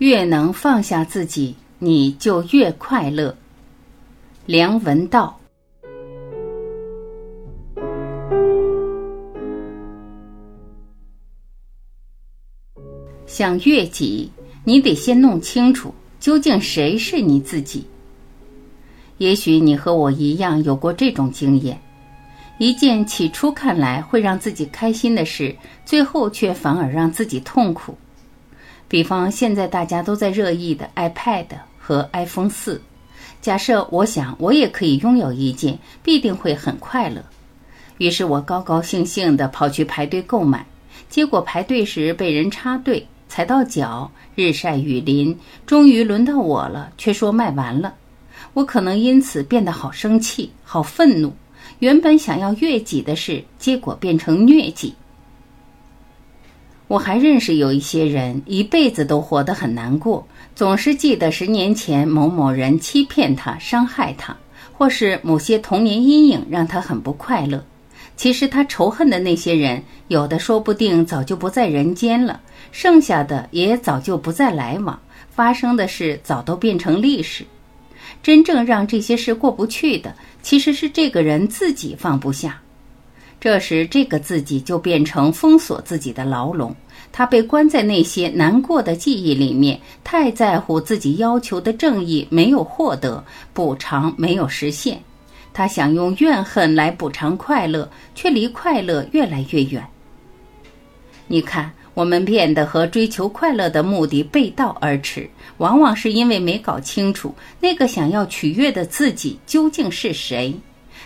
越能放下自己，你就越快乐。梁文道。想悦己，你得先弄清楚究竟谁是你自己。也许你和我一样有过这种经验：一件起初看来会让自己开心的事，最后却反而让自己痛苦。比方，现在大家都在热议的 iPad 和 iPhone 四。假设我想我也可以拥有一件，必定会很快乐。于是我高高兴兴地跑去排队购买，结果排队时被人插队，踩到脚，日晒雨淋，终于轮到我了，却说卖完了。我可能因此变得好生气、好愤怒。原本想要悦己的事，结果变成虐己。我还认识有一些人，一辈子都活得很难过，总是记得十年前某某人欺骗他、伤害他，或是某些童年阴影让他很不快乐。其实他仇恨的那些人，有的说不定早就不在人间了，剩下的也早就不再来往，发生的事早都变成历史。真正让这些事过不去的，其实是这个人自己放不下。这时，这个自己就变成封锁自己的牢笼。他被关在那些难过的记忆里面，太在乎自己要求的正义没有获得，补偿没有实现。他想用怨恨来补偿快乐，却离快乐越来越远。你看，我们变得和追求快乐的目的背道而驰，往往是因为没搞清楚那个想要取悦的自己究竟是谁，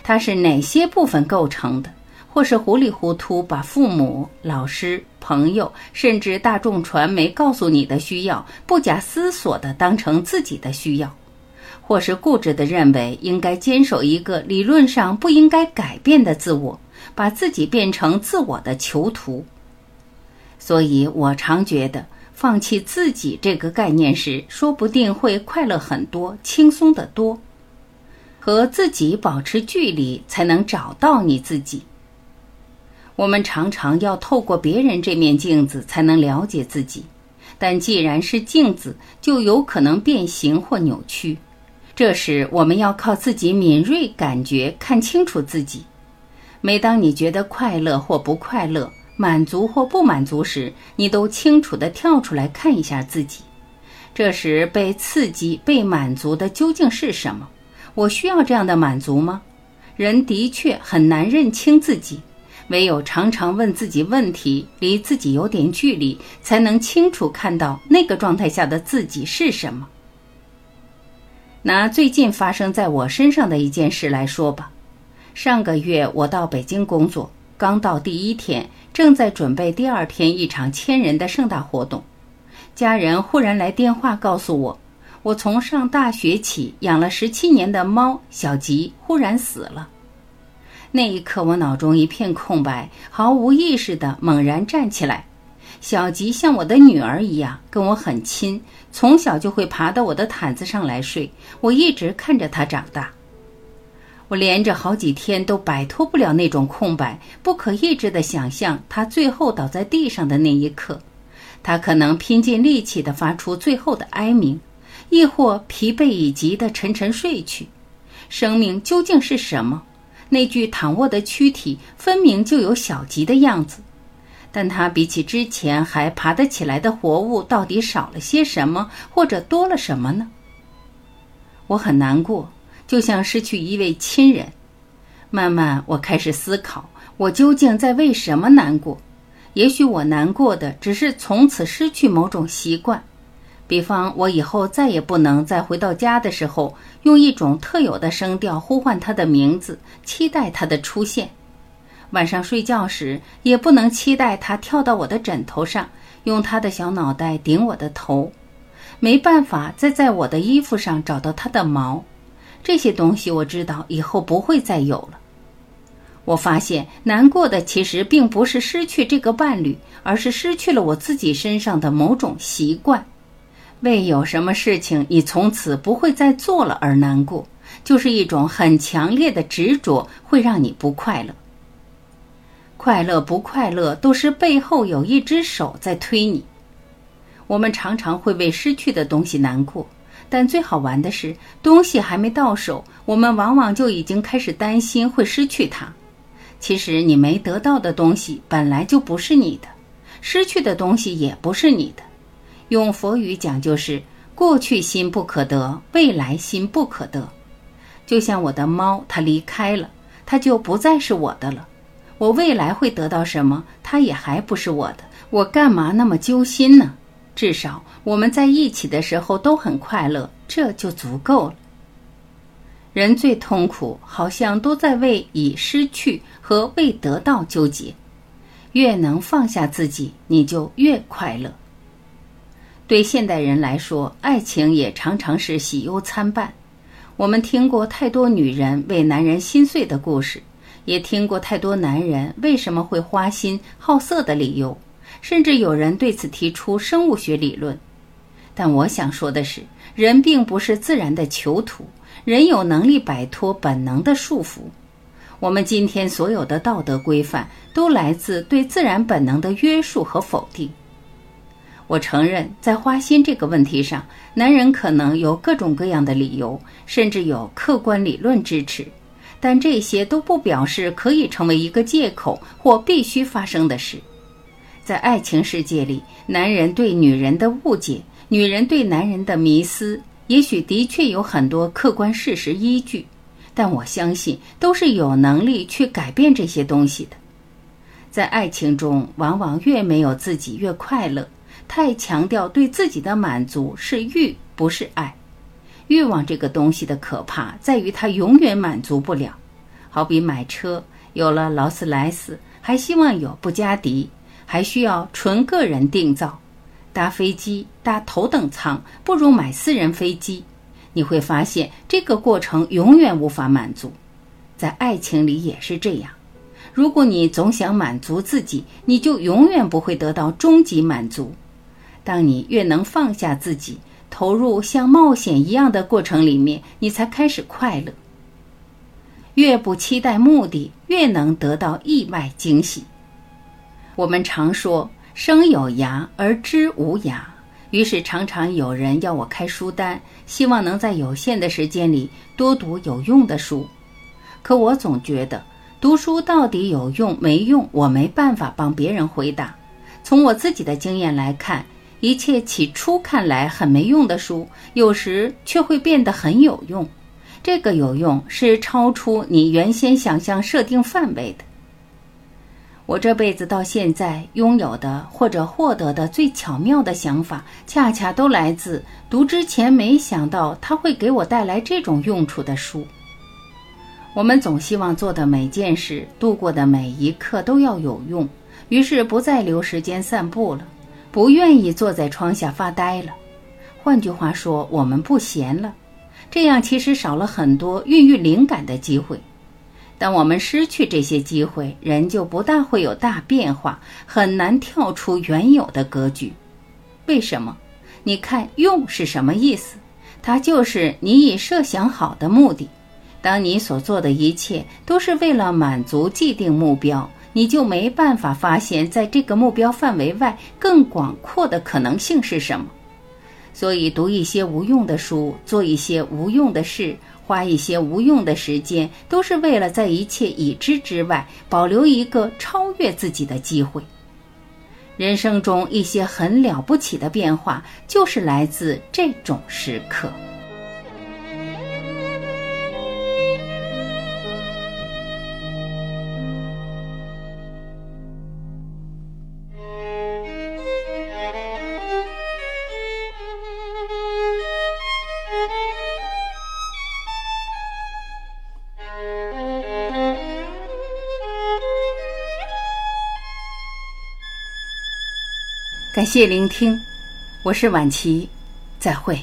他是哪些部分构成的。或是糊里糊涂把父母、老师、朋友，甚至大众传媒告诉你的需要，不假思索地当成自己的需要；或是固执地认为应该坚守一个理论上不应该改变的自我，把自己变成自我的囚徒。所以我常觉得，放弃自己这个概念时，说不定会快乐很多，轻松得多。和自己保持距离，才能找到你自己。我们常常要透过别人这面镜子才能了解自己，但既然是镜子，就有可能变形或扭曲。这时，我们要靠自己敏锐感觉看清楚自己。每当你觉得快乐或不快乐、满足或不满足时，你都清楚地跳出来看一下自己。这时，被刺激、被满足的究竟是什么？我需要这样的满足吗？人的确很难认清自己。唯有常常问自己问题，离自己有点距离，才能清楚看到那个状态下的自己是什么。拿最近发生在我身上的一件事来说吧，上个月我到北京工作，刚到第一天，正在准备第二天一场千人的盛大活动，家人忽然来电话告诉我，我从上大学起养了十七年的猫小吉忽然死了。那一刻，我脑中一片空白，毫无意识地猛然站起来。小吉像我的女儿一样，跟我很亲，从小就会爬到我的毯子上来睡。我一直看着她长大。我连着好几天都摆脱不了那种空白，不可抑制地想象她最后倒在地上的那一刻，她可能拼尽力气地发出最后的哀鸣，亦或疲惫已极地沉沉睡去。生命究竟是什么？那具躺卧的躯体分明就有小吉的样子，但他比起之前还爬得起来的活物，到底少了些什么，或者多了什么呢？我很难过，就像失去一位亲人。慢慢，我开始思考，我究竟在为什么难过？也许我难过的只是从此失去某种习惯。比方，我以后再也不能在回到家的时候用一种特有的声调呼唤他的名字，期待他的出现；晚上睡觉时也不能期待他跳到我的枕头上，用他的小脑袋顶我的头；没办法再在我的衣服上找到他的毛。这些东西我知道以后不会再有了。我发现难过的其实并不是失去这个伴侣，而是失去了我自己身上的某种习惯。为有什么事情你从此不会再做了而难过，就是一种很强烈的执着，会让你不快乐。快乐不快乐，都是背后有一只手在推你。我们常常会为失去的东西难过，但最好玩的是，东西还没到手，我们往往就已经开始担心会失去它。其实，你没得到的东西本来就不是你的，失去的东西也不是你的。用佛语讲就是：过去心不可得，未来心不可得。就像我的猫，它离开了，它就不再是我的了。我未来会得到什么，它也还不是我的。我干嘛那么揪心呢？至少我们在一起的时候都很快乐，这就足够了。人最痛苦，好像都在为已失去和未得到纠结。越能放下自己，你就越快乐。对现代人来说，爱情也常常是喜忧参半。我们听过太多女人为男人心碎的故事，也听过太多男人为什么会花心好色的理由，甚至有人对此提出生物学理论。但我想说的是，人并不是自然的囚徒。人有能力摆脱本能的束缚。我们今天所有的道德规范，都来自对自然本能的约束和否定。我承认，在花心这个问题上，男人可能有各种各样的理由，甚至有客观理论支持，但这些都不表示可以成为一个借口或必须发生的事。在爱情世界里，男人对女人的误解，女人对男人的迷思。也许的确有很多客观事实依据，但我相信都是有能力去改变这些东西的。在爱情中，往往越没有自己越快乐。太强调对自己的满足是欲，不是爱。欲望这个东西的可怕在于它永远满足不了。好比买车，有了劳斯莱斯，还希望有布加迪，还需要纯个人定造。搭飞机搭头等舱不如买私人飞机，你会发现这个过程永远无法满足。在爱情里也是这样，如果你总想满足自己，你就永远不会得到终极满足。当你越能放下自己，投入像冒险一样的过程里面，你才开始快乐。越不期待目的，越能得到意外惊喜。我们常说。生有涯而知无涯，于是常常有人要我开书单，希望能在有限的时间里多读有用的书。可我总觉得，读书到底有用没用，我没办法帮别人回答。从我自己的经验来看，一切起初看来很没用的书，有时却会变得很有用。这个有用是超出你原先想象设定范围的。我这辈子到现在拥有的或者获得的最巧妙的想法，恰恰都来自读之前没想到它会给我带来这种用处的书。我们总希望做的每件事、度过的每一刻都要有用，于是不再留时间散步了，不愿意坐在窗下发呆了。换句话说，我们不闲了，这样其实少了很多孕育灵感的机会。当我们失去这些机会，人就不大会有大变化，很难跳出原有的格局。为什么？你看“用”是什么意思？它就是你已设想好的目的。当你所做的一切都是为了满足既定目标，你就没办法发现，在这个目标范围外更广阔的可能性是什么。所以，读一些无用的书，做一些无用的事。花一些无用的时间，都是为了在一切已知之外保留一个超越自己的机会。人生中一些很了不起的变化，就是来自这种时刻。感谢聆听，我是晚琪，再会。